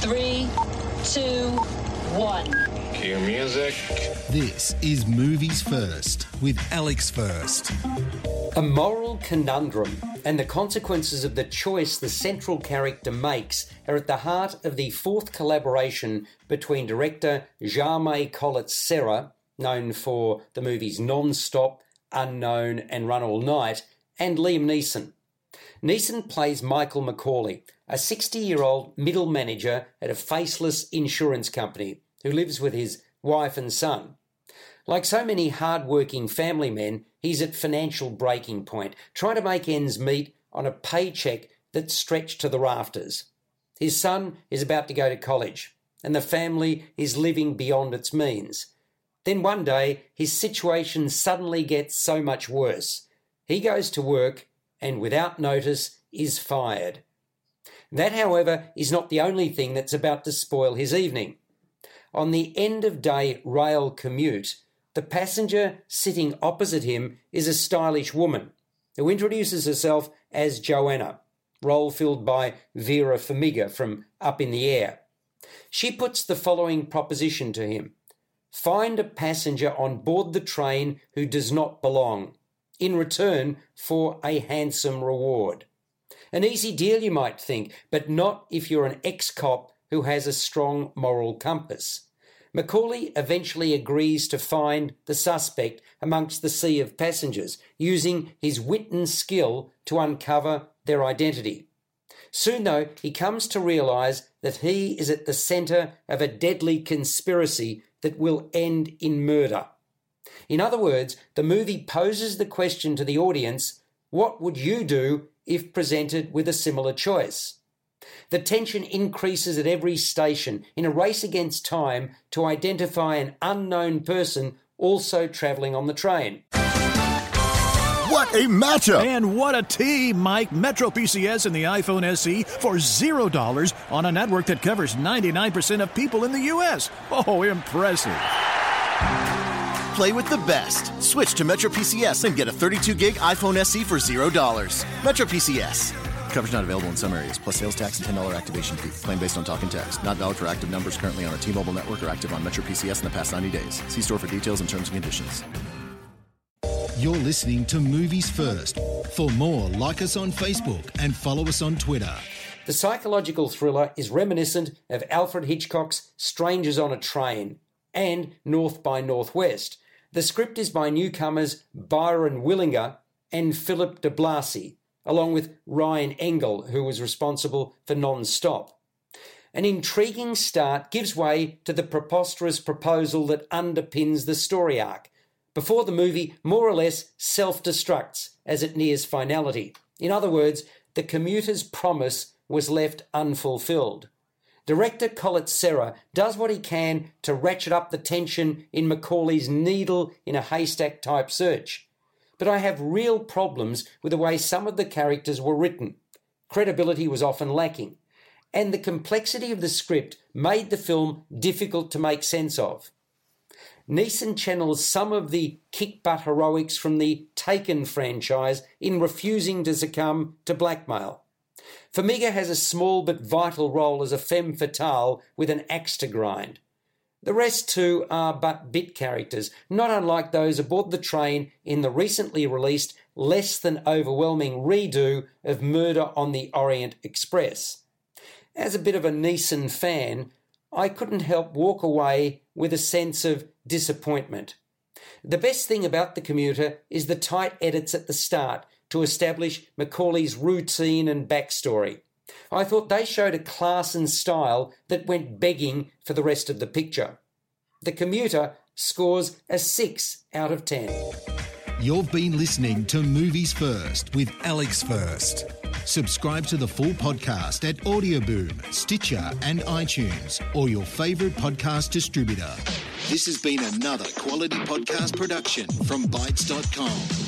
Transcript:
Five, four, three, two, one. Cue music. This is Movies First with Alex First. A moral conundrum and the consequences of the choice the central character makes are at the heart of the fourth collaboration between director Jaume Collet-Serra, known for the movies Non-Stop, Unknown and Run All Night, and Liam Neeson. Neeson plays Michael MacCauley, a 60 year old middle manager at a faceless insurance company who lives with his wife and son. Like so many hard working family men, he's at financial breaking point, trying to make ends meet on a paycheck that's stretched to the rafters. His son is about to go to college, and the family is living beyond its means. Then one day, his situation suddenly gets so much worse. He goes to work and without notice is fired. That, however, is not the only thing that's about to spoil his evening. On the end of day rail commute, the passenger sitting opposite him is a stylish woman who introduces herself as Joanna, role filled by Vera Farmiga from Up in the Air. She puts the following proposition to him Find a passenger on board the train who does not belong in return for a handsome reward. An easy deal, you might think, but not if you're an ex cop who has a strong moral compass. MacCauley eventually agrees to find the suspect amongst the sea of passengers, using his wit and skill to uncover their identity. Soon, though, he comes to realise that he is at the centre of a deadly conspiracy that will end in murder. In other words, the movie poses the question to the audience what would you do if presented with a similar choice? The tension increases at every station in a race against time to identify an unknown person also travelling on the train. What a matchup! And what a team, Mike. Metro PCS and the iPhone SE for $0 on a network that covers 99% of people in the U.S. Oh, impressive. Play with the best. Switch to Metro PCS and get a 32 gig iPhone SE for $0. Metro PCS. Coverage not available in some areas, plus sales tax and $10 activation fee. Claim based on talk and text. Not valid for active numbers currently on a T Mobile network or active on Metro PCS in the past 90 days. See store for details and terms and conditions. You're listening to Movies First. For more, like us on Facebook and follow us on Twitter. The psychological thriller is reminiscent of Alfred Hitchcock's Strangers on a Train and North by Northwest. The script is by newcomers Byron Willinger and Philip de Blasi, along with Ryan Engle, who was responsible for Non Stop. An intriguing start gives way to the preposterous proposal that underpins the story arc, before the movie more or less self destructs as it nears finality. In other words, the commuter's promise was left unfulfilled. Director Collet-Serra does what he can to ratchet up the tension in MacCauley's needle in a haystack type search. But I have real problems with the way some of the characters were written. Credibility was often lacking, and the complexity of the script made the film difficult to make sense of. Neeson channels some of the kick butt heroics from the Taken franchise in refusing to succumb to blackmail. Farmiga has a small but vital role as a femme fatale with an axe to grind. The rest, too, are but bit characters, not unlike those aboard the train in the recently released, less than overwhelming redo of Murder on the Orient Express. As a bit of a Neeson fan, I couldn't help walk away with a sense of disappointment. The best thing about the commuter is the tight edits at the start to establish MacCauley's routine and backstory. I thought they showed a class and style that went begging for the rest of the picture. The commuter scores a 6 out of 10. You've been listening to Movies First with Alex First. Subscribe to the full podcast at Audioboom, Stitcher, and iTunes, or your favourite podcast distributor. This has been another quality podcast production from Bytes.com.